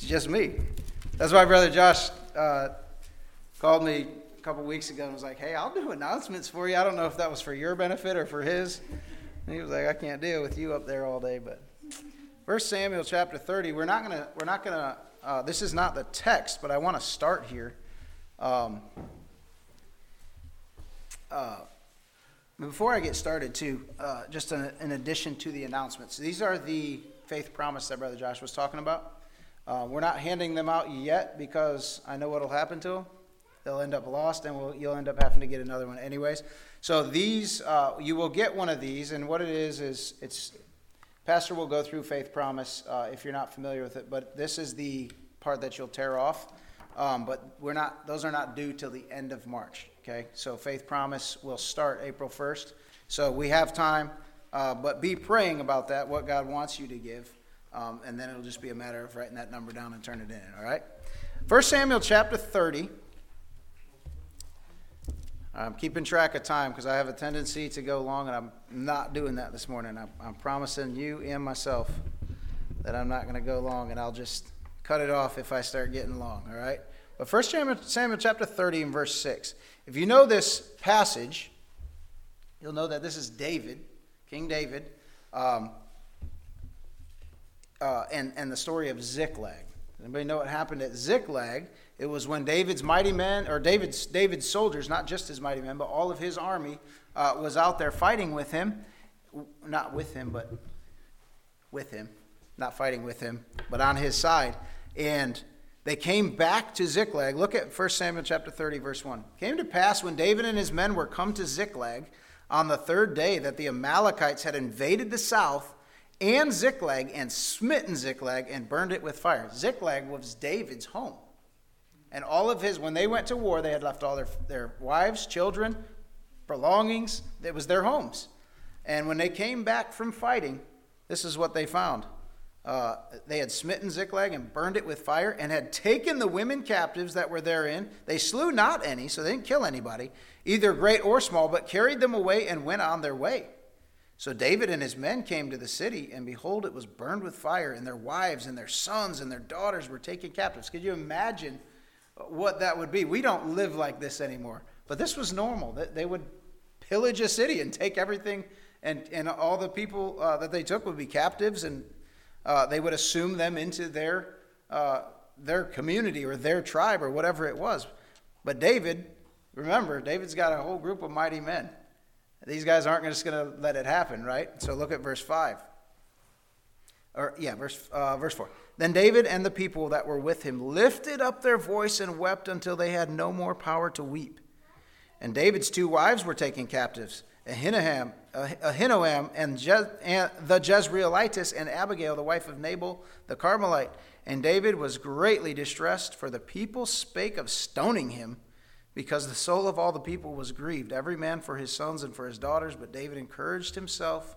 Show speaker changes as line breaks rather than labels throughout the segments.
It's just me. That's why Brother Josh uh, called me a couple weeks ago and was like, hey, I'll do announcements for you. I don't know if that was for your benefit or for his. And he was like, I can't deal with you up there all day. But First Samuel chapter 30, we're not going to, we're not going to, uh, this is not the text, but I want to start here. Um, uh, before I get started, too, uh, just in, in, addition to the announcements, these are the faith promise that Brother Josh was talking about. Uh, we're not handing them out yet because I know what will happen to them. They'll end up lost, and we'll, you'll end up having to get another one anyways. So these, uh, you will get one of these, and what it is is it's Pastor will go through faith promise uh, if you're not familiar with it, but this is the part that you'll tear off. Um, but we're not; those are not due till the end of March. Okay, so faith promise will start April 1st. So we have time, uh, but be praying about that, what God wants you to give, um, and then it'll just be a matter of writing that number down and turn it in. All right. First Samuel chapter 30. I'm keeping track of time because I have a tendency to go long, and I'm not doing that this morning. I'm, I'm promising you and myself that I'm not going to go long, and I'll just cut it off if I start getting long, all right? But 1 Samuel, Samuel chapter 30 and verse 6. If you know this passage, you'll know that this is David, King David, um, uh, and, and the story of Ziklag. Anybody know what happened at Ziklag? It was when David's mighty men, or David's, David's soldiers, not just his mighty men, but all of his army, uh, was out there fighting with him. Not with him, but with him. Not fighting with him, but on his side. And they came back to Ziklag. Look at 1 Samuel chapter 30, verse 1. Came to pass when David and his men were come to Ziklag on the third day that the Amalekites had invaded the south and Ziklag and smitten Ziklag and burned it with fire. Ziklag was David's home. And all of his, when they went to war, they had left all their, their wives, children, belongings. It was their homes. And when they came back from fighting, this is what they found. Uh, they had smitten Ziklag and burned it with fire, and had taken the women captives that were therein. They slew not any, so they didn't kill anybody, either great or small, but carried them away and went on their way. So David and his men came to the city, and behold, it was burned with fire, and their wives and their sons and their daughters were taken captives. Could you imagine what that would be. We don't live like this anymore. But this was normal. They would pillage a city and take everything, and, and all the people uh, that they took would be captives, and uh, they would assume them into their, uh, their community or their tribe or whatever it was. But David, remember, David's got a whole group of mighty men. These guys aren't just going to let it happen, right? So look at verse 5. Or, yeah, verse, uh, verse 4. Then David and the people that were with him lifted up their voice and wept until they had no more power to weep. And David's two wives were taken captives Ahinoam, Ahinoam and, Je- and the Jezreelitess, and Abigail, the wife of Nabal the Carmelite. And David was greatly distressed, for the people spake of stoning him, because the soul of all the people was grieved, every man for his sons and for his daughters. But David encouraged himself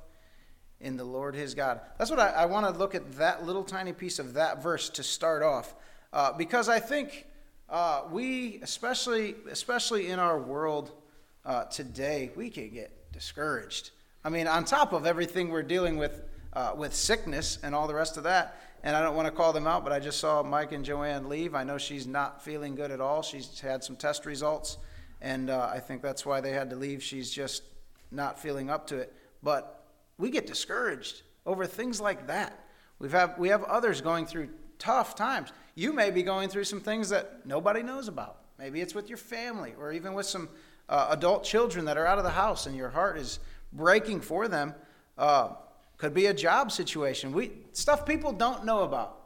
in the Lord his God. That's what I, I want to look at that little tiny piece of that verse to start off, uh, because I think uh, we, especially especially in our world uh, today, we can get discouraged. I mean, on top of everything we're dealing with uh, with sickness and all the rest of that. And I don't want to call them out, but I just saw Mike and Joanne leave. I know she's not feeling good at all. She's had some test results, and uh, I think that's why they had to leave. She's just not feeling up to it. But we get discouraged over things like that. We've have, we have others going through tough times. You may be going through some things that nobody knows about. Maybe it's with your family or even with some uh, adult children that are out of the house and your heart is breaking for them. Uh, could be a job situation. We, stuff people don't know about.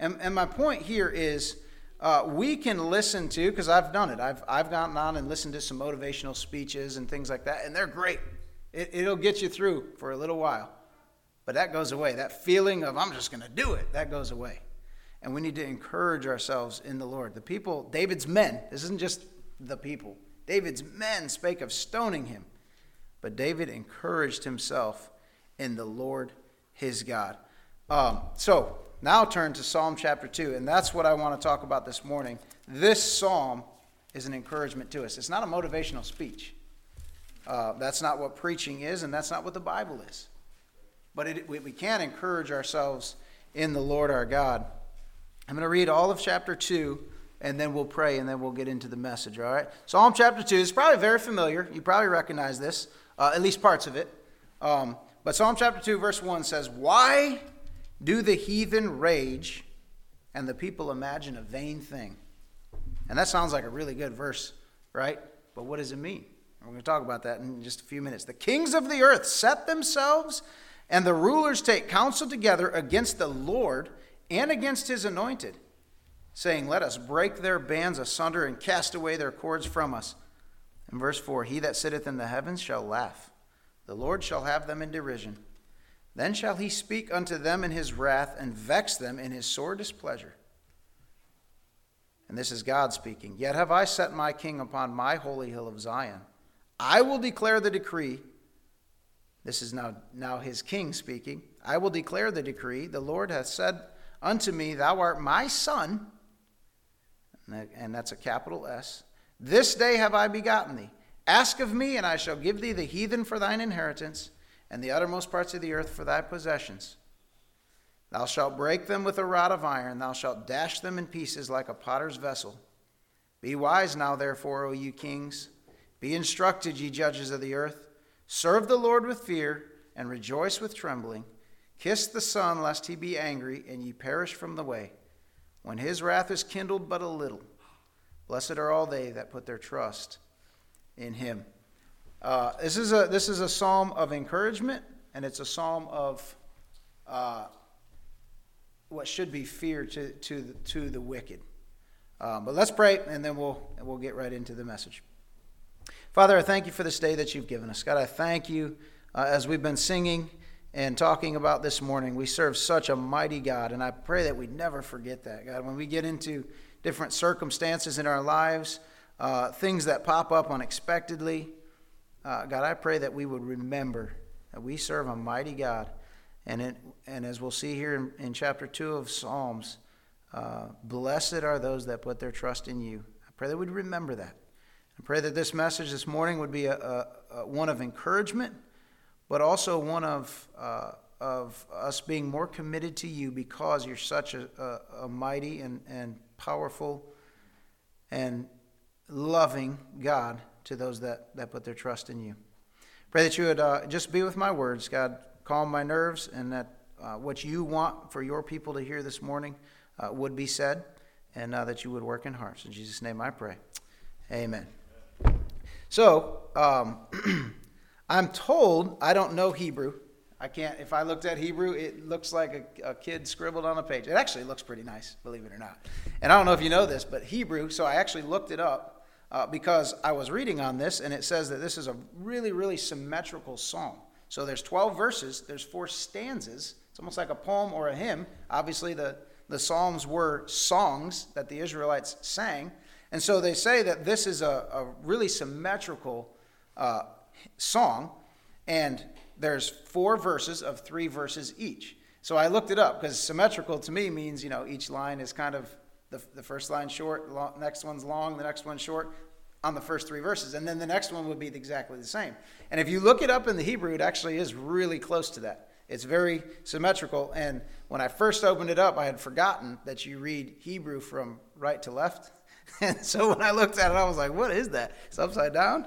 And, and my point here is uh, we can listen to, because I've done it, I've, I've gotten on and listened to some motivational speeches and things like that, and they're great. It, it'll get you through for a little while. But that goes away. That feeling of, I'm just going to do it, that goes away. And we need to encourage ourselves in the Lord. The people, David's men, this isn't just the people. David's men spake of stoning him. But David encouraged himself in the Lord his God. Um, so now turn to Psalm chapter 2, and that's what I want to talk about this morning. This psalm is an encouragement to us, it's not a motivational speech. Uh, that's not what preaching is, and that's not what the Bible is. But it, we, we can encourage ourselves in the Lord our God. I'm going to read all of chapter 2, and then we'll pray, and then we'll get into the message, all right? Psalm chapter 2 is probably very familiar. You probably recognize this, uh, at least parts of it. Um, but Psalm chapter 2, verse 1 says, Why do the heathen rage and the people imagine a vain thing? And that sounds like a really good verse, right? But what does it mean? We're going to talk about that in just a few minutes. The kings of the earth set themselves, and the rulers take counsel together against the Lord and against his anointed, saying, Let us break their bands asunder and cast away their cords from us. In verse 4 He that sitteth in the heavens shall laugh, the Lord shall have them in derision. Then shall he speak unto them in his wrath and vex them in his sore displeasure. And this is God speaking. Yet have I set my king upon my holy hill of Zion. I will declare the decree. This is now, now his king speaking. I will declare the decree. The Lord hath said unto me, Thou art my son. And that's a capital S. This day have I begotten thee. Ask of me, and I shall give thee the heathen for thine inheritance, and the uttermost parts of the earth for thy possessions. Thou shalt break them with a rod of iron, thou shalt dash them in pieces like a potter's vessel. Be wise now, therefore, O you kings. Be instructed, ye judges of the earth. Serve the Lord with fear, and rejoice with trembling. Kiss the Son, lest he be angry, and ye perish from the way, when his wrath is kindled but a little. Blessed are all they that put their trust in him. Uh, this, is a, this is a psalm of encouragement, and it's a psalm of uh, what should be fear to, to, the, to the wicked. Um, but let's pray, and then we'll, we'll get right into the message. Father, I thank you for this day that you've given us. God, I thank you uh, as we've been singing and talking about this morning. We serve such a mighty God, and I pray that we never forget that, God. When we get into different circumstances in our lives, uh, things that pop up unexpectedly, uh, God, I pray that we would remember that we serve a mighty God. And, it, and as we'll see here in, in chapter 2 of Psalms, uh, blessed are those that put their trust in you. I pray that we'd remember that. I pray that this message this morning would be a, a, a one of encouragement but also one of, uh, of us being more committed to you because you're such a, a, a mighty and, and powerful and loving God to those that, that put their trust in you. Pray that you would uh, just be with my words, God, calm my nerves, and that uh, what you want for your people to hear this morning uh, would be said, and uh, that you would work in hearts. In Jesus' name I pray. Amen. So, um, I'm told, I don't know Hebrew. I can't, if I looked at Hebrew, it looks like a, a, kid scribbled on a page. It actually looks pretty nice, believe it or not. And I don't know if you know this, but Hebrew, so I actually looked it up uh, because I was reading on this, and it says that this is a really, really symmetrical psalm. So there's 12 verses, there's four stanzas. It's almost like a poem or a hymn. Obviously, the, the Psalms were songs that the Israelites sang. And so they say that this is a, a really symmetrical uh, song, and there's four verses of three verses each. So I looked it up because symmetrical to me means, you know, each line is kind of the, the first line short, long, next one's long, the next one's short on the first three verses. And then the next one would be exactly the same. And if you look it up in the Hebrew, it actually is really close to that. It's very symmetrical. And when I first opened it up, I had forgotten that you read Hebrew from right to left. And so when I looked at it, I was like, what is that? It's upside down?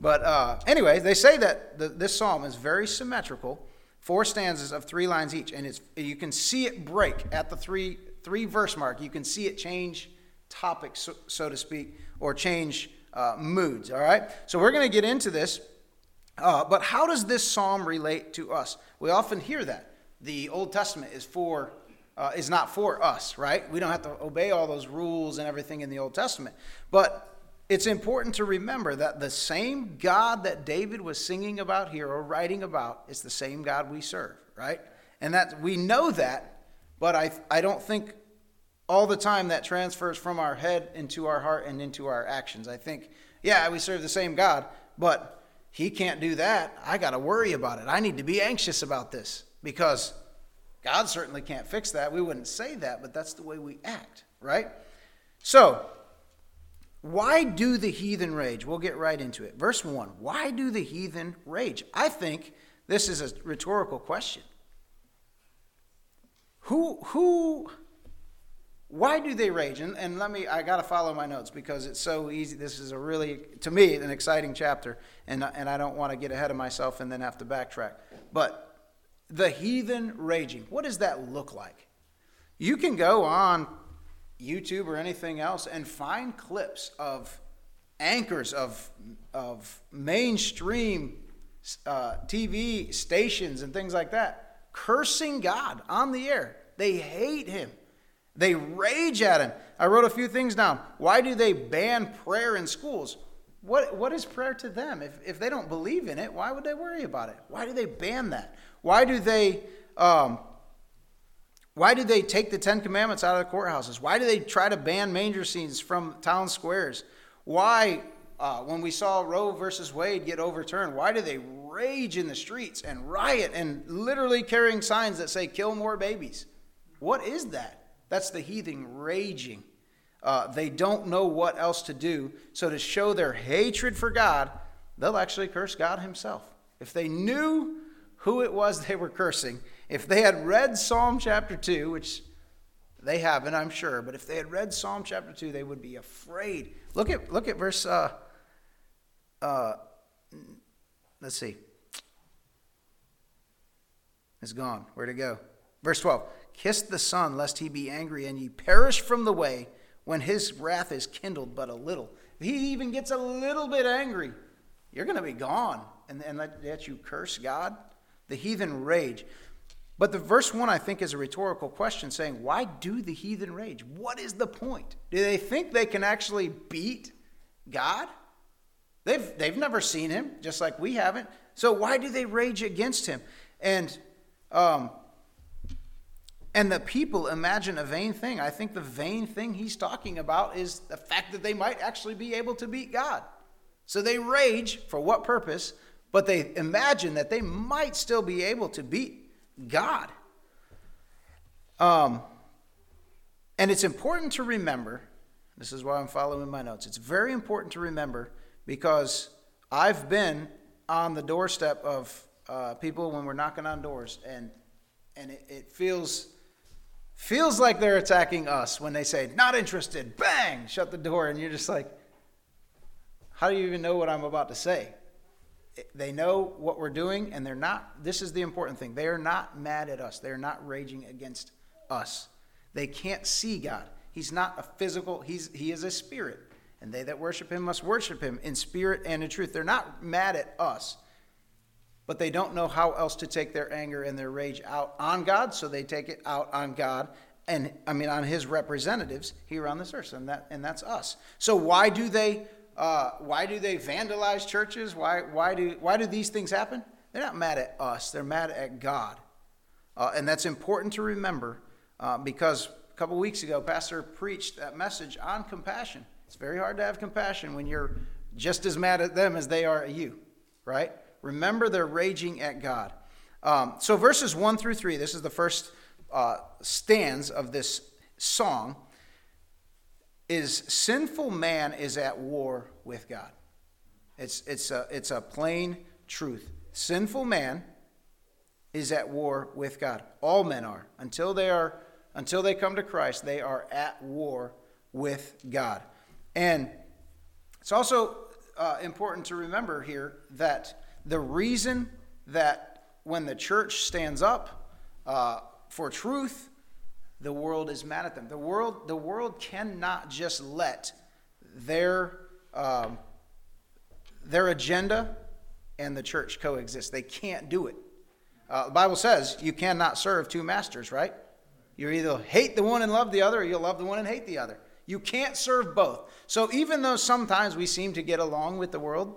But uh, anyway, they say that the, this psalm is very symmetrical, four stanzas of three lines each, and it's you can see it break at the three three verse mark. You can see it change topics, so, so to speak, or change uh, moods. All right, so we're going to get into this. Uh, but how does this psalm relate to us? We often hear that the Old Testament is for uh, is not for us, right? We don't have to obey all those rules and everything in the Old Testament. But it's important to remember that the same God that David was singing about here or writing about is the same God we serve, right? And that we know that, but I, I don't think all the time that transfers from our head into our heart and into our actions. I think, yeah, we serve the same God, but he can't do that. I got to worry about it. I need to be anxious about this because God certainly can't fix that. We wouldn't say that, but that's the way we act, right? So, why do the heathen rage? We'll get right into it. Verse 1 Why do the heathen rage? I think this is a rhetorical question. Who, who, why do they rage? And, and let me, I got to follow my notes because it's so easy. This is a really, to me, an exciting chapter, and, and I don't want to get ahead of myself and then have to backtrack. But the heathen raging, what does that look like? You can go on YouTube or anything else and find clips of anchors of, of mainstream uh, TV stations and things like that cursing God on the air. They hate him. They rage at him. I wrote a few things down. Why do they ban prayer in schools? What, what is prayer to them? If, if they don't believe in it, why would they worry about it? Why do they ban that? Why do they um, why do they take the Ten Commandments out of the courthouses? Why do they try to ban manger scenes from town squares? Why, uh, when we saw Roe versus Wade get overturned, why do they rage in the streets and riot and literally carrying signs that say "kill more babies"? What is that? That's the heathen raging. Uh, they don't know what else to do. So, to show their hatred for God, they'll actually curse God Himself. If they knew who it was they were cursing, if they had read Psalm chapter 2, which they haven't, I'm sure, but if they had read Psalm chapter 2, they would be afraid. Look at, look at verse, uh, uh, let's see. It's gone. Where'd it go? Verse 12. Kiss the Son, lest he be angry, and ye perish from the way when his wrath is kindled but a little. If he even gets a little bit angry, you're going to be gone. And, and let, let you curse God? The heathen rage. But the verse 1, I think, is a rhetorical question saying, Why do the heathen rage? What is the point? Do they think they can actually beat God? They've, they've never seen him, just like we haven't. So why do they rage against him? And um, and the people imagine a vain thing. I think the vain thing he's talking about is the fact that they might actually be able to beat God. So they rage for what purpose? But they imagine that they might still be able to beat God. Um, and it's important to remember this is why I'm following my notes. It's very important to remember because I've been on the doorstep of uh, people when we're knocking on doors, and and it, it feels feels like they're attacking us when they say, not interested, bang, shut the door, and you're just like, how do you even know what I'm about to say? They know what we're doing, and they're not, this is the important thing. They are not mad at us, they're not raging against us. They can't see God. He's not a physical, he's, he is a spirit. And they that worship him must worship him in spirit and in truth. They're not mad at us but they don't know how else to take their anger and their rage out on God, so they take it out on God and I mean on his representatives here on this earth, and that and that's us. So why do they uh, why do they vandalize churches? Why why do why do these things happen? They're not mad at us; they're mad at God, uh, and that's important to remember uh, because a couple weeks ago, Pastor preached that message on compassion. It's very hard to have compassion when you're just as mad at them as they are at you, right? Remember they're raging at God. Um, so, verses 1 through 3, this is the first uh, stanza of this song, is sinful man is at war with God. It's, it's, a, it's a plain truth. Sinful man is at war with God. All men are. Until they are until they come to Christ, they are at war with God. And it's also uh, important to remember here that the reason that when the church stands up uh, for truth, the world is mad at them. The world, the world cannot just let their, um, their agenda and the church coexist. They can't do it. Uh, the Bible says you cannot serve two masters, right? You either hate the one and love the other, or you'll love the one and hate the other. You can't serve both. So even though sometimes we seem to get along with the world,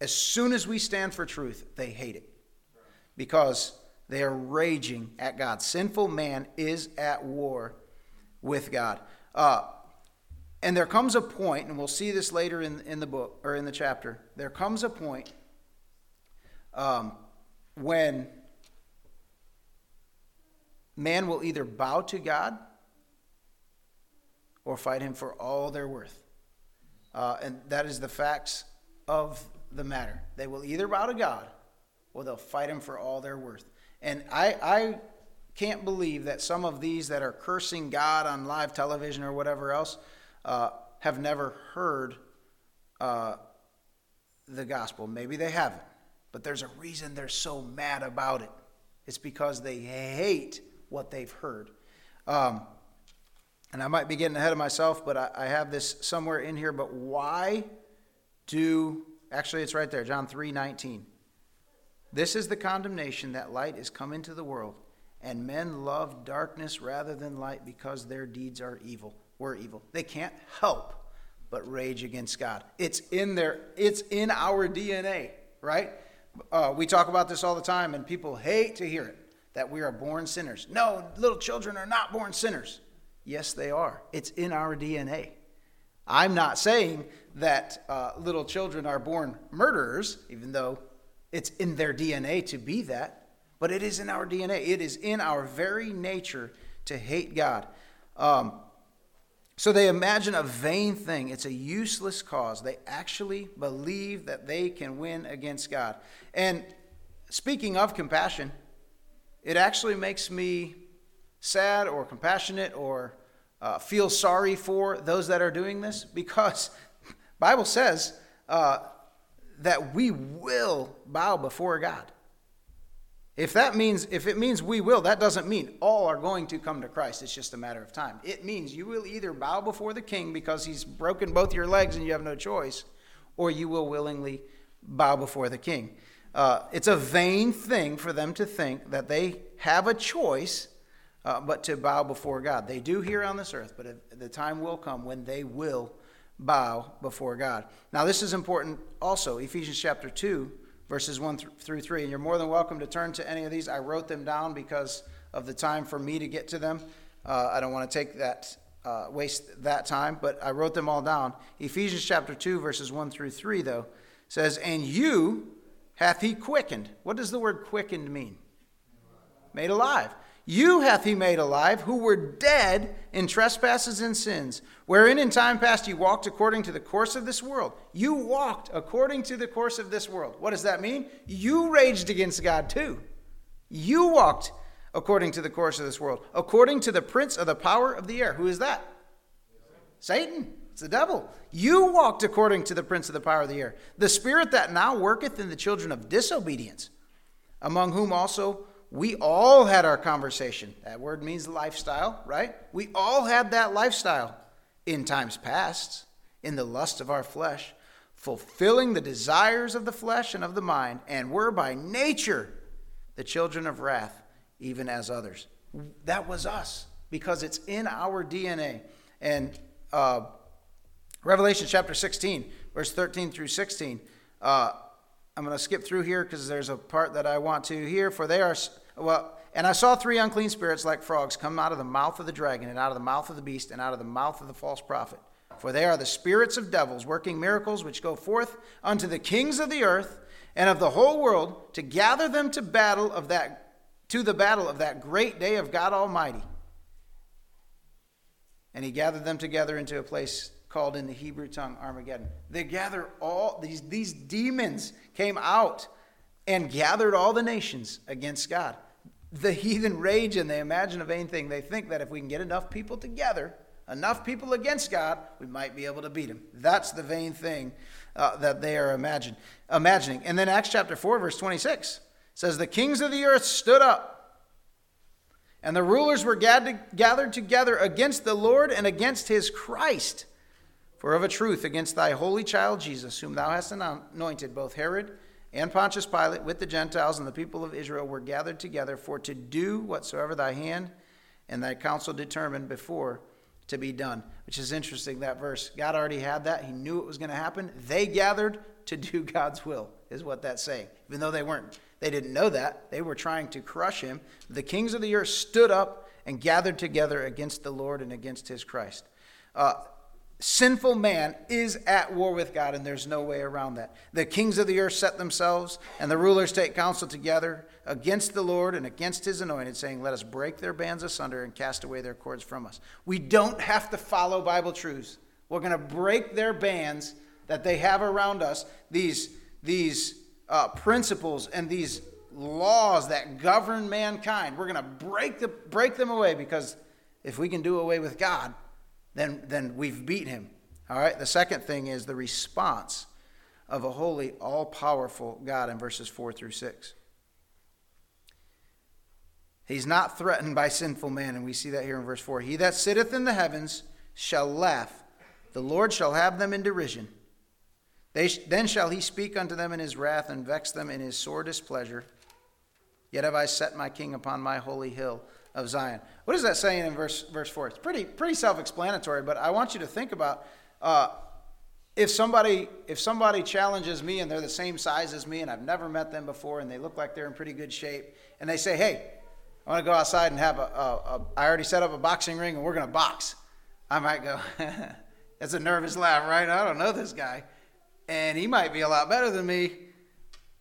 as soon as we stand for truth, they hate it because they are raging at God. Sinful man is at war with God. Uh, and there comes a point, and we'll see this later in, in the book or in the chapter. There comes a point um, when man will either bow to God or fight him for all they're worth. Uh, and that is the facts of the matter. They will either bow to God or they'll fight him for all they're worth. And I, I can't believe that some of these that are cursing God on live television or whatever else uh, have never heard uh, the gospel. Maybe they haven't, but there's a reason they're so mad about it. It's because they hate what they've heard. Um, and I might be getting ahead of myself, but I, I have this somewhere in here. But why do, actually, it's right there, John 3 19. This is the condemnation that light is come into the world, and men love darkness rather than light because their deeds are evil. Were evil. They can't help but rage against God. It's in their, it's in our DNA, right? Uh, we talk about this all the time, and people hate to hear it that we are born sinners. No, little children are not born sinners. Yes, they are. It's in our DNA. I'm not saying that uh, little children are born murderers, even though it's in their DNA to be that, but it is in our DNA. It is in our very nature to hate God. Um, so they imagine a vain thing. It's a useless cause. They actually believe that they can win against God. And speaking of compassion, it actually makes me sad or compassionate or uh, feel sorry for those that are doing this because bible says uh, that we will bow before god. If that means if it means we will that doesn't mean all are going to come to christ. It's just a matter of time. It means you will either bow before the king because he's broken both your legs and you have no choice or you will willingly bow before the king. Uh, it's a vain thing for them to think that they have a choice uh, but to bow before God. They do here on this earth, but the time will come when they will bow before God. Now, this is important also. Ephesians chapter 2, verses 1 through 3. And you're more than welcome to turn to any of these. I wrote them down because of the time for me to get to them. Uh, I don't want to take that, uh, waste that time, but I wrote them all down. Ephesians chapter 2, verses 1 through 3, though, says, And you hath he quickened. What does the word quickened mean? Made alive. You hath he made alive, who were dead in trespasses and sins, wherein in time past you walked according to the course of this world. You walked according to the course of this world. What does that mean? You raged against God too. You walked according to the course of this world, according to the prince of the power of the air. Who is that? Satan. It's the devil. You walked according to the prince of the power of the air, the spirit that now worketh in the children of disobedience, among whom also we all had our conversation. That word means lifestyle, right? We all had that lifestyle in times past, in the lust of our flesh, fulfilling the desires of the flesh and of the mind, and were by nature the children of wrath, even as others. That was us because it's in our DNA. And uh, Revelation chapter 16, verse 13 through 16. Uh, I'm going to skip through here because there's a part that I want to hear. For they are, well, and I saw three unclean spirits like frogs come out of the mouth of the dragon, and out of the mouth of the beast, and out of the mouth of the false prophet. For they are the spirits of devils, working miracles, which go forth unto the kings of the earth and of the whole world to gather them to battle of that to the battle of that great day of God Almighty. And he gathered them together into a place called in the Hebrew tongue Armageddon. They gather all these, these demons came out and gathered all the nations against God. The heathen rage and they imagine a vain thing. They think that if we can get enough people together, enough people against God, we might be able to beat him. That's the vain thing uh, that they are imagine, imagining. And then Acts chapter 4, verse 26 says, The kings of the earth stood up and the rulers were gathered together against the Lord and against his Christ. For of a truth, against thy holy child Jesus, whom thou hast anointed, both Herod and Pontius Pilate with the Gentiles and the people of Israel were gathered together for to do whatsoever thy hand and thy counsel determined before to be done. Which is interesting, that verse. God already had that. He knew it was going to happen. They gathered to do God's will, is what that's saying. Even though they weren't, they didn't know that. They were trying to crush him. The kings of the earth stood up and gathered together against the Lord and against his Christ. Uh, sinful man is at war with God, and there's no way around that. The kings of the earth set themselves, and the rulers take counsel together against the Lord and against his anointed, saying, Let us break their bands asunder and cast away their cords from us. We don't have to follow Bible truths. We're going to break their bands that they have around us, these, these uh, principles and these laws that govern mankind. We're going to break, the, break them away because if we can do away with God, then, then we've beat him. All right, the second thing is the response of a holy, all powerful God in verses 4 through 6. He's not threatened by sinful man, and we see that here in verse 4. He that sitteth in the heavens shall laugh, the Lord shall have them in derision. They, then shall he speak unto them in his wrath and vex them in his sore displeasure. Yet have I set my king upon my holy hill of Zion. What is that saying in verse, verse 4? It's pretty, pretty self explanatory, but I want you to think about uh, if somebody if somebody challenges me and they're the same size as me and I've never met them before and they look like they're in pretty good shape and they say, "Hey, I want to go outside and have a, a, a I already set up a boxing ring and we're going to box," I might go, "That's a nervous laugh, right? I don't know this guy, and he might be a lot better than me."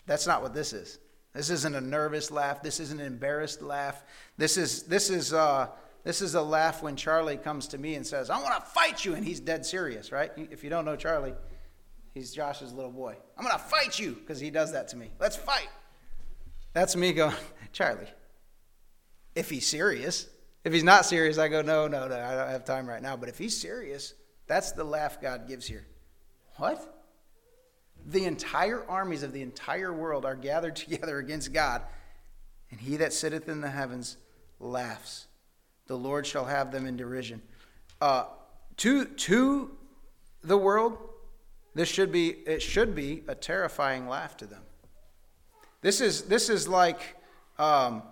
That's not what this is. This isn't a nervous laugh. This isn't an embarrassed laugh. This is this is uh, this is a laugh when Charlie comes to me and says, I want to fight you. And he's dead serious, right? If you don't know Charlie, he's Josh's little boy. I'm going to fight you because he does that to me. Let's fight. That's me going, Charlie, if he's serious. If he's not serious, I go, no, no, no, I don't have time right now. But if he's serious, that's the laugh God gives here. What? The entire armies of the entire world are gathered together against God, and he that sitteth in the heavens laughs the Lord shall have them in derision. Uh, to, to the world, this should be, it should be a terrifying laugh to them. This is, this is like, um,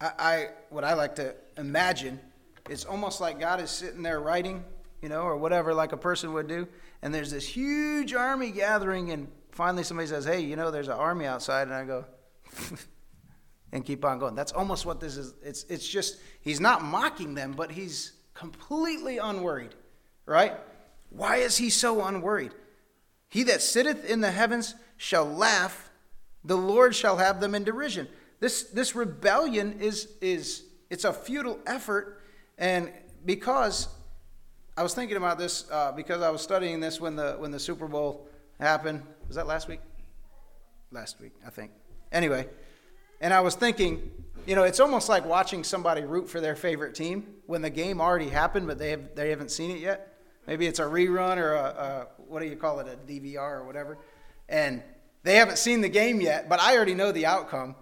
I, I, what I like to imagine It's almost like God is sitting there writing, you know, or whatever, like a person would do, and there's this huge army gathering, and finally somebody says, hey, you know, there's an army outside, and I go, and keep on going. That's almost what this is. It's, it's just, he's not mocking them, but he's completely unworried, right? Why is he so unworried? He that sitteth in the heavens shall laugh, the Lord shall have them in derision. This, this rebellion is, is it's a futile effort, and because I was thinking about this uh, because I was studying this when the when the Super Bowl happened. Was that last week? Last week, I think. Anyway, and I was thinking, you know, it's almost like watching somebody root for their favorite team when the game already happened, but they, have, they haven't seen it yet. Maybe it's a rerun or a, a what do you call it, a DVR or whatever. And they haven't seen the game yet, but I already know the outcome.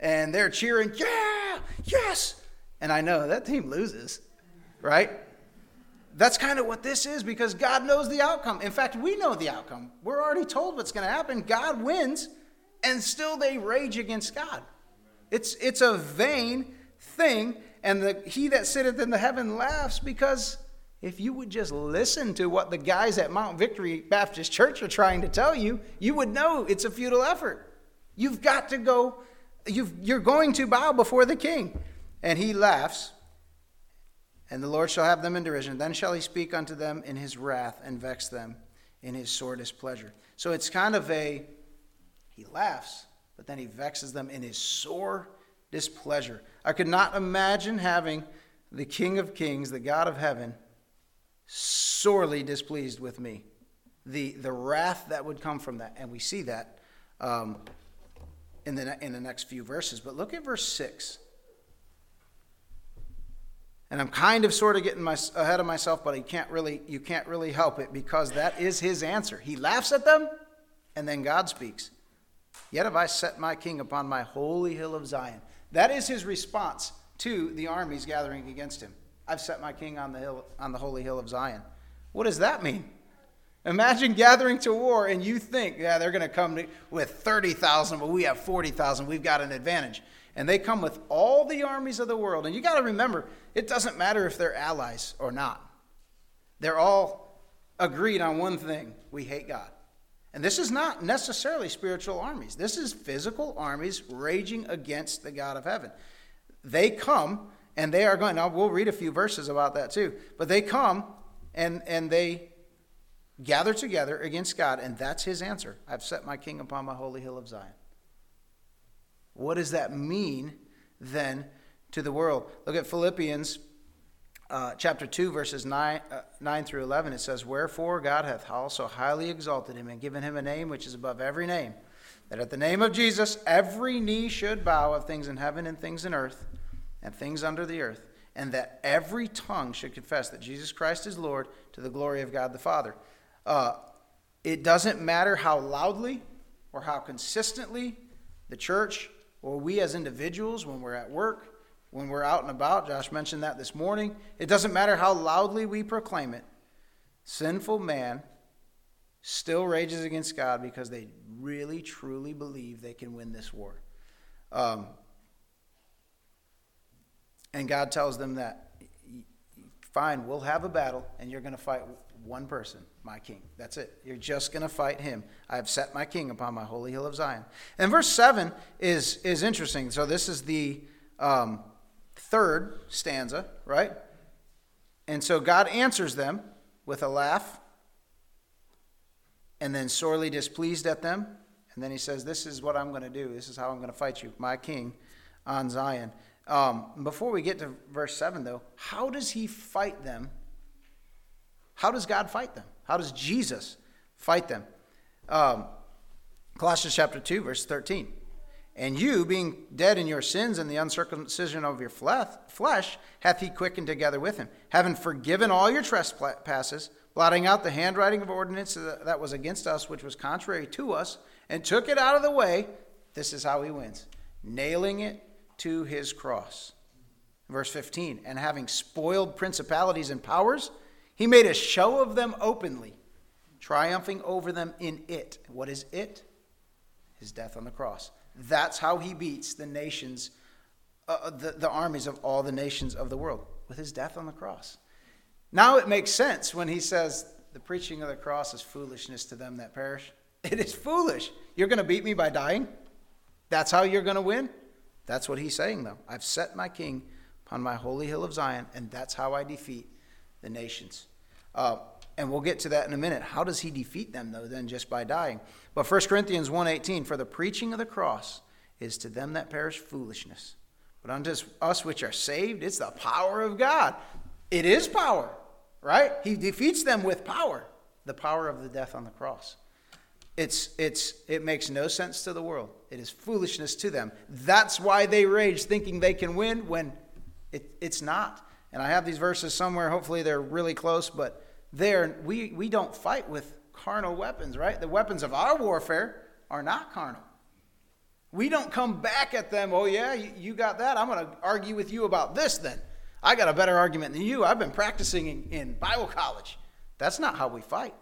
And they're cheering, yeah, yes. And I know that team loses, right? That's kind of what this is because God knows the outcome. In fact, we know the outcome. We're already told what's going to happen. God wins, and still they rage against God. It's, it's a vain thing. And the, he that sitteth in the heaven laughs because if you would just listen to what the guys at Mount Victory Baptist Church are trying to tell you, you would know it's a futile effort. You've got to go, you've, you're going to bow before the king. And he laughs, and the Lord shall have them in derision. Then shall he speak unto them in his wrath and vex them in his sore displeasure. So it's kind of a, he laughs, but then he vexes them in his sore displeasure. I could not imagine having the King of Kings, the God of heaven, sorely displeased with me. The, the wrath that would come from that. And we see that um, in, the, in the next few verses. But look at verse 6. And I'm kind of sort of getting my, ahead of myself, but you can't, really, you can't really help it because that is his answer. He laughs at them, and then God speaks. Yet have I set my king upon my holy hill of Zion. That is his response to the armies gathering against him. I've set my king on the hill on the holy hill of Zion. What does that mean? Imagine gathering to war and you think, yeah, they're going to come with 30,000, but we have 40,000. We've got an advantage. And they come with all the armies of the world. And you got to remember, it doesn't matter if they're allies or not. They're all agreed on one thing we hate God. And this is not necessarily spiritual armies. This is physical armies raging against the God of heaven. They come and they are going, now we'll read a few verses about that too, but they come and, and they gather together against God, and that's his answer. I've set my king upon my holy hill of Zion. What does that mean then to the world? Look at Philippians uh, chapter 2, verses 9, uh, 9 through 11, it says, Wherefore God hath also highly exalted him and given him a name which is above every name, that at the name of Jesus every knee should bow of things in heaven and things in earth and things under the earth, and that every tongue should confess that Jesus Christ is Lord to the glory of God the Father. Uh, it doesn't matter how loudly or how consistently the church or we as individuals, when we're at work, when we're out and about, Josh mentioned that this morning, it doesn't matter how loudly we proclaim it. Sinful man still rages against God because they really, truly believe they can win this war. Um, and God tells them that, fine, we'll have a battle, and you're going to fight one person, my king. That's it. You're just going to fight him. I have set my king upon my holy hill of Zion. And verse 7 is, is interesting. So this is the um, third stanza, right? And so God answers them with a laugh and then sorely displeased at them. And then he says, This is what I'm going to do. This is how I'm going to fight you, my king on Zion. Um, before we get to verse 7, though, how does he fight them? How does God fight them? How does Jesus fight them? Um, Colossians chapter 2, verse 13. And you, being dead in your sins and the uncircumcision of your flesh, hath he quickened together with him, having forgiven all your trespasses, blotting out the handwriting of ordinance that was against us, which was contrary to us, and took it out of the way. This is how he wins nailing it to his cross. Verse 15, and having spoiled principalities and powers, he made a show of them openly, triumphing over them in it. What is it? His death on the cross. That's how he beats the nations, uh, uh, the, the armies of all the nations of the world, with his death on the cross. Now it makes sense when he says, The preaching of the cross is foolishness to them that perish. It is foolish. You're going to beat me by dying? That's how you're going to win? That's what he's saying, though. I've set my king upon my holy hill of Zion, and that's how I defeat the nations. Uh, and we'll get to that in a minute. How does he defeat them, though, then just by dying? But 1 Corinthians 1.18, For the preaching of the cross is to them that perish foolishness. But unto us which are saved, it's the power of God. It is power, right? He defeats them with power, the power of the death on the cross. It's, it's, it makes no sense to the world. It is foolishness to them. That's why they rage, thinking they can win when it, it's not. And I have these verses somewhere. Hopefully they're really close, but there we, we don't fight with carnal weapons, right? The weapons of our warfare are not carnal. We don't come back at them, oh, yeah, you, you got that. I'm going to argue with you about this then. I got a better argument than you. I've been practicing in, in Bible college. That's not how we fight.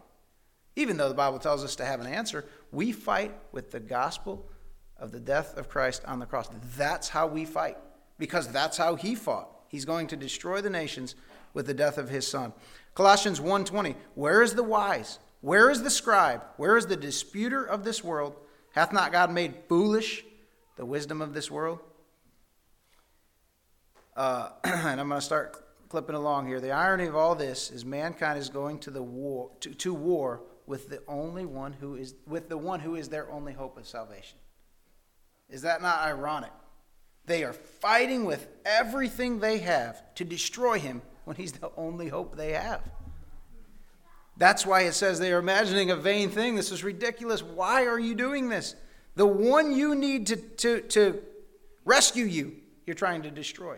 Even though the Bible tells us to have an answer, we fight with the gospel of the death of Christ on the cross. That's how we fight because that's how he fought. He's going to destroy the nations with the death of his son. Colossians 1:20 Where is the wise? Where is the scribe? Where is the disputer of this world? Hath not God made foolish the wisdom of this world? Uh, and I'm going to start clipping along here. The irony of all this is mankind is going to the war to, to war with the only one who is with the one who is their only hope of salvation. Is that not ironic? They are fighting with everything they have to destroy him when he's the only hope they have. That's why it says they are imagining a vain thing. This is ridiculous. Why are you doing this? The one you need to, to, to rescue you, you're trying to destroy.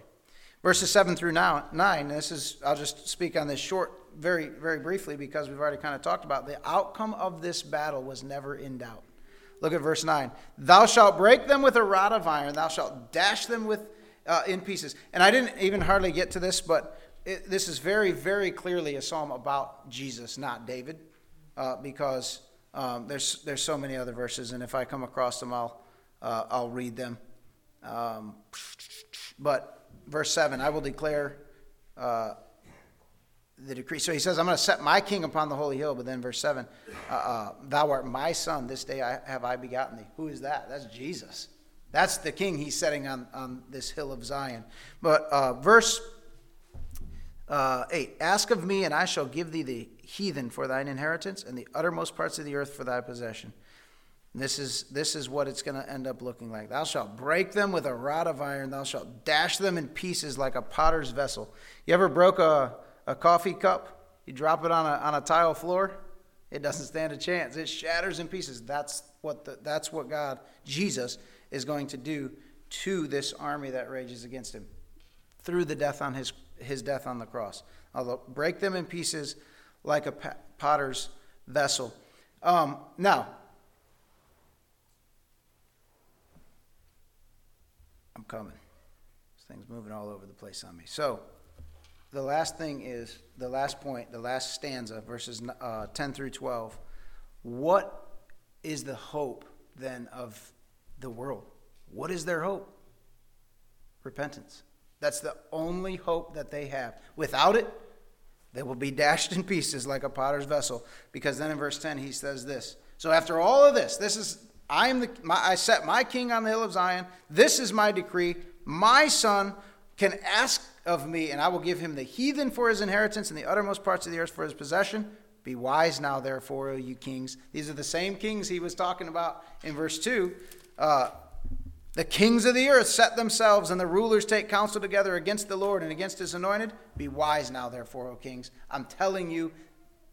Verses 7 through 9, this is, I'll just speak on this short, very, very briefly because we've already kind of talked about the outcome of this battle was never in doubt. Look at verse 9. Thou shalt break them with a rod of iron, thou shalt dash them with, uh, in pieces. And I didn't even hardly get to this, but it, this is very, very clearly a psalm about Jesus, not David, uh, because um, there's, there's so many other verses, and if I come across them, I'll, uh, I'll read them. Um, but verse 7 I will declare uh, the decree. So he says, I'm going to set my king upon the holy hill. But then verse 7 uh, uh, Thou art my son, this day I, have I begotten thee. Who is that? That's Jesus. That's the king he's setting on, on this hill of Zion. But uh, verse uh, 8 Ask of me, and I shall give thee the heathen for thine inheritance, and the uttermost parts of the earth for thy possession. This is, this is what it's going to end up looking like. Thou shalt break them with a rod of iron. Thou shalt dash them in pieces like a potter's vessel. You ever broke a, a coffee cup? You drop it on a, on a tile floor? It doesn't stand a chance. It shatters in pieces. That's what the, that's what God, Jesus, is going to do to this army that rages against him through the death on his his death on the cross. I'll break them in pieces like a potter's vessel. Um, now, I'm coming. This thing's moving all over the place on me. So, the last thing is the last point, the last stanza, verses uh, 10 through 12. What is the hope then of the world? What is their hope? Repentance. That's the only hope that they have. Without it, they will be dashed in pieces like a potter's vessel. Because then in verse 10, he says this. So after all of this, this is I am the my, I set my king on the hill of Zion. This is my decree. My son can ask of me, and I will give him the heathen for his inheritance and the uttermost parts of the earth for his possession. Be wise now, therefore, O you kings. These are the same kings he was talking about in verse 2. Uh, the kings of the earth set themselves, and the rulers take counsel together against the Lord and against his anointed. Be wise now, therefore, O kings. I'm telling you,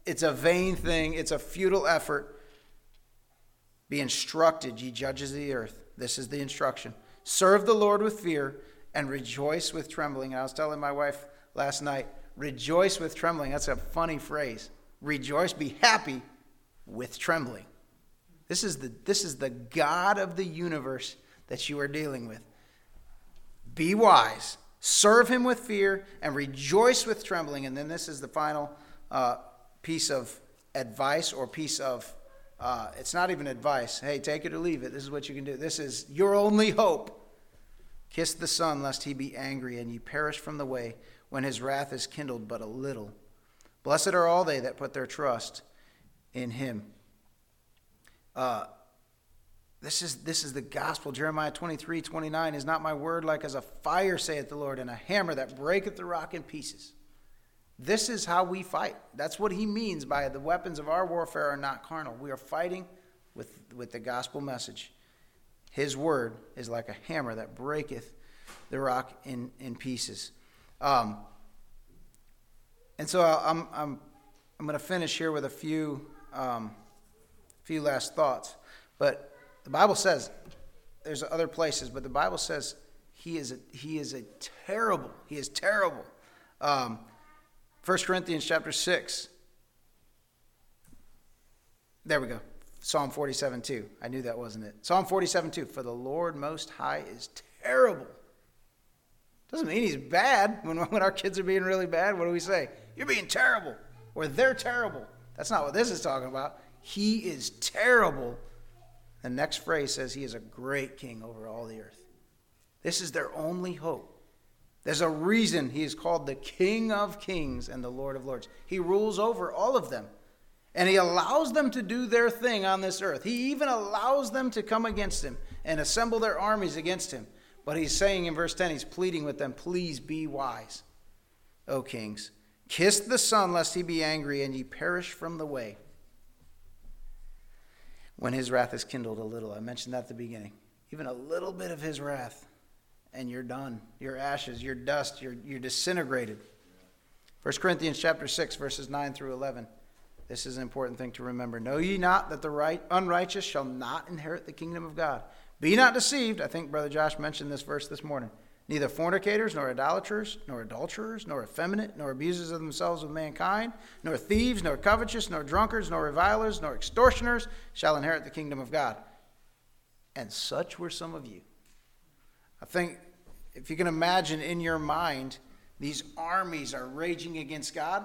it's a vain thing, it's a futile effort. Be instructed, ye judges of the earth. This is the instruction. Serve the Lord with fear and rejoice with trembling. And I was telling my wife last night, rejoice with trembling. That's a funny phrase. Rejoice, be happy with trembling. This is the, this is the God of the universe that you are dealing with. Be wise, serve him with fear, and rejoice with trembling. And then this is the final uh, piece of advice or piece of, uh, it's not even advice. Hey, take it or leave it. This is what you can do. This is your only hope. Kiss the Son, lest he be angry and you perish from the way when his wrath is kindled but a little. Blessed are all they that put their trust in him. Uh, this is, this is the gospel. Jeremiah 23, 29 is not my word like as a fire, saith the Lord, and a hammer that breaketh the rock in pieces. This is how we fight. That's what he means by the weapons of our warfare are not carnal. We are fighting with, with the gospel message. His word is like a hammer that breaketh the rock in, in pieces. Um, and so I'm, I'm, I'm going to finish here with a few, um, few last thoughts. But the Bible says, there's other places, but the Bible says he is a, he is a terrible, he is terrible. Um, 1 Corinthians chapter 6. There we go. Psalm 47 2. I knew that wasn't it. Psalm 47 2. For the Lord Most High is terrible. Doesn't mean he's bad. When, when our kids are being really bad, what do we say? You're being terrible. Or they're terrible. That's not what this is talking about. He is terrible the next phrase says he is a great king over all the earth. This is their only hope. There's a reason he is called the King of Kings and the Lord of Lords. He rules over all of them. And he allows them to do their thing on this earth. He even allows them to come against him and assemble their armies against him. But he's saying in verse 10, he's pleading with them, Please be wise, O kings. Kiss the Son, lest he be angry and ye perish from the way when his wrath is kindled a little. I mentioned that at the beginning. Even a little bit of his wrath, and you're done. You're ashes, you're dust, you're, you're disintegrated. 1 Corinthians chapter 6, verses 9 through 11. This is an important thing to remember. Know ye not that the right, unrighteous shall not inherit the kingdom of God? Be not deceived. I think Brother Josh mentioned this verse this morning. Neither fornicators, nor idolaters, nor adulterers, nor effeminate, nor abusers of themselves with mankind, nor thieves, nor covetous, nor drunkards, nor revilers, nor extortioners shall inherit the kingdom of God. And such were some of you. I think if you can imagine in your mind, these armies are raging against God.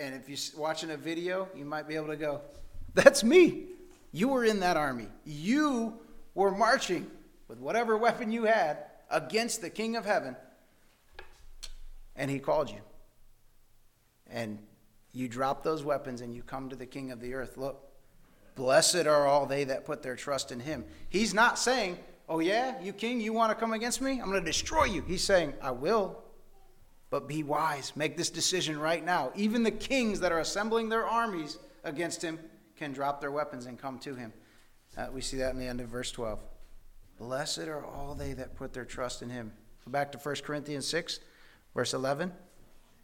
And if you're watching a video, you might be able to go, That's me. You were in that army. You were marching with whatever weapon you had against the King of heaven, and he called you. And you drop those weapons and you come to the King of the earth. Look, blessed are all they that put their trust in him. He's not saying, Oh, yeah, you king, you want to come against me? I'm going to destroy you. He's saying, I will, but be wise. Make this decision right now. Even the kings that are assembling their armies against him can drop their weapons and come to him. Uh, we see that in the end of verse 12. Blessed are all they that put their trust in him. Go back to 1 Corinthians 6, verse 11.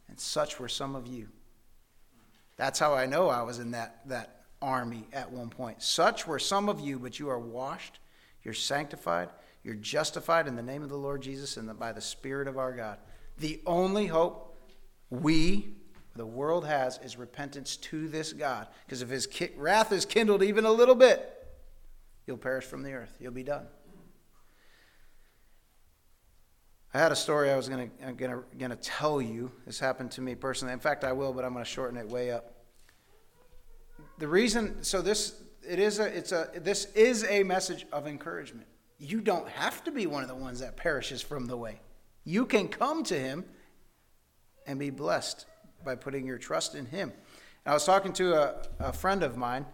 And such were some of you. That's how I know I was in that, that army at one point. Such were some of you, but you are washed, you're sanctified, you're justified in the name of the Lord Jesus and by the Spirit of our God. The only hope we, the world, has is repentance to this God. Because if his wrath is kindled even a little bit, you'll perish from the earth. You'll be done. I had a story I was to gonna gonna tell you. This happened to me personally. In fact, I will, but I'm to shorten it way up. The reason, so this it is a it's a this is a message of encouragement. You don't have to be one of the ones that perishes from the way. You can come to him and be blessed by putting your trust in him. And I was talking to a, a friend of mine,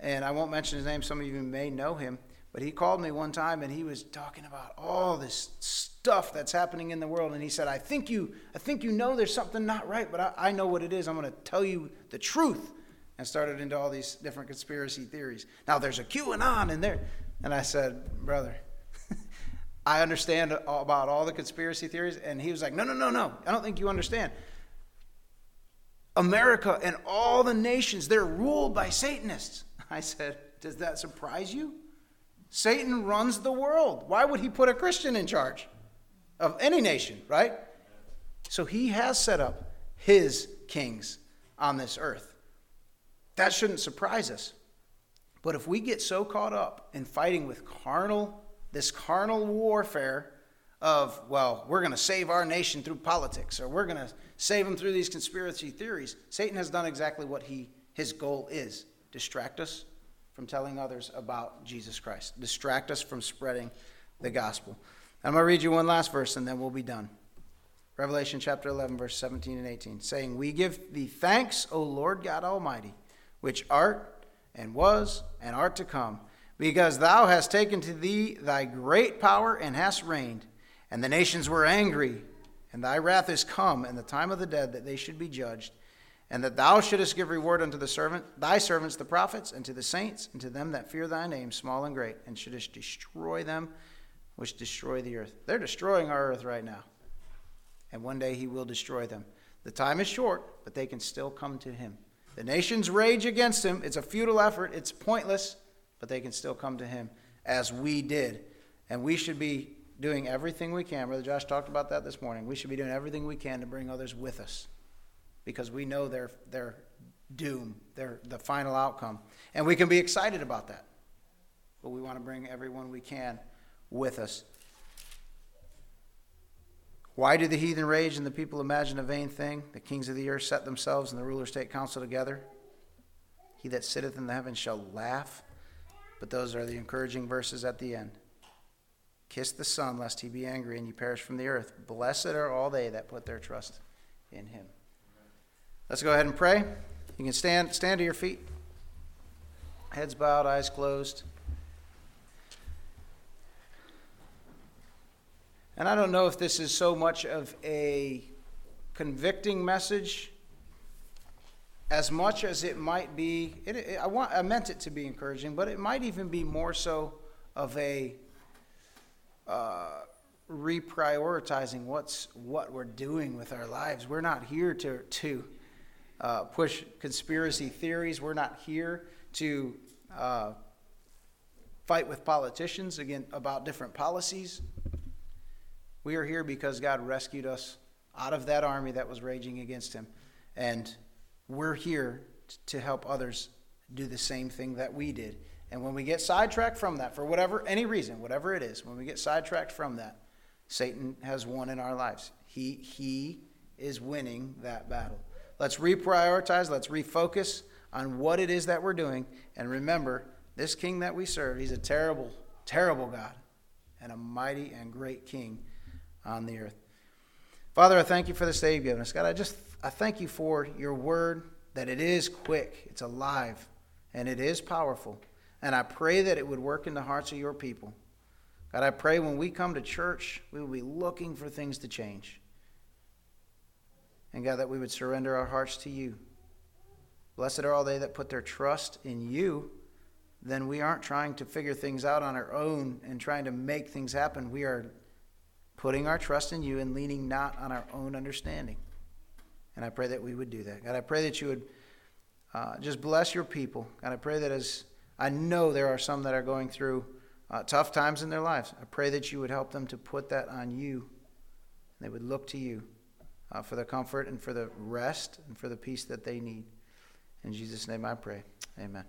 and I won't mention his name, some of you may know him, but he called me one time and he was talking about all this stuff that's happening in the world. And he said, I think you, I think you know there's something not right, but I, I know what it is. I'm going to tell you the truth. And started into all these different conspiracy theories. Now there's a QAnon in there. And I said, Brother, I understand about all the conspiracy theories. And he was like, No, no, no, no. I don't think you understand. America and all the nations, they're ruled by Satanists. I said, Does that surprise you? Satan runs the world. Why would he put a Christian in charge of any nation, right? So he has set up his kings on this earth. That shouldn't surprise us. But if we get so caught up in fighting with carnal this carnal warfare of, well, we're going to save our nation through politics or we're going to save them through these conspiracy theories. Satan has done exactly what he, his goal is distract us from telling others about Jesus Christ, distract us from spreading the gospel. I'm going to read you one last verse and then we'll be done. Revelation chapter 11, verse 17 and 18, saying, We give thee thanks, O Lord God Almighty, which art and was and art to come because thou hast taken to thee thy great power and hast reigned. And the nations were angry, and thy wrath is come, and the time of the dead that they should be judged, and that thou shouldest give reward unto the servant, thy servants the prophets, and to the saints, and to them that fear thy name, small and great, and shouldest destroy them which destroy the earth. They're destroying our earth right now. And one day he will destroy them. The time is short, but they can still come to him. The nations rage against him. It's a futile effort, it's pointless but they can still come to Him as we did. And we should be doing everything we can. Brother Josh talked about that this morning. We should be doing everything we can to bring others with us because we know their, their doom, their, the final outcome. And we can be excited about that. But we want to bring everyone we can with us. Why do the heathen rage and the people imagine a vain thing? The kings of the earth set themselves and the rulers take counsel together. He that sitteth in the heavens shall laugh. But those are the encouraging verses at the end. Kiss the Son, lest he be angry and you perish from the earth. Blessed are all they that put their trust in him. Let's go ahead and pray. You can stand, stand to your feet, heads bowed, eyes closed. And I don't know if this is so much of a convicting message as much as it might be, it, it, I, want, I meant it to be encouraging, but it might even be more so of a uh, reprioritizing what's what we're doing with our lives. We're not here to to uh, push conspiracy theories. We're not here to uh, fight with politicians again about different policies. We are here because God rescued us out of that army that was raging against Him, and we're here to help others do the same thing that we did. And when we get sidetracked from that, for whatever, any reason, whatever it is, when we get sidetracked from that, Satan has won in our lives. He, he is winning that battle. Let's reprioritize, let's refocus on what it is that we're doing. And remember, this king that we serve, he's a terrible, terrible God and a mighty and great king on the earth. Father, I thank you for this day you've given us. God, I just I thank you for your word, that it is quick, it's alive, and it is powerful. And I pray that it would work in the hearts of your people. God, I pray when we come to church, we will be looking for things to change. And God, that we would surrender our hearts to you. Blessed are all they that put their trust in you. Then we aren't trying to figure things out on our own and trying to make things happen. We are putting our trust in you and leaning not on our own understanding. And I pray that we would do that. God, I pray that you would uh, just bless your people. God, I pray that as I know there are some that are going through uh, tough times in their lives, I pray that you would help them to put that on you. And They would look to you uh, for the comfort and for the rest and for the peace that they need. In Jesus' name I pray. Amen.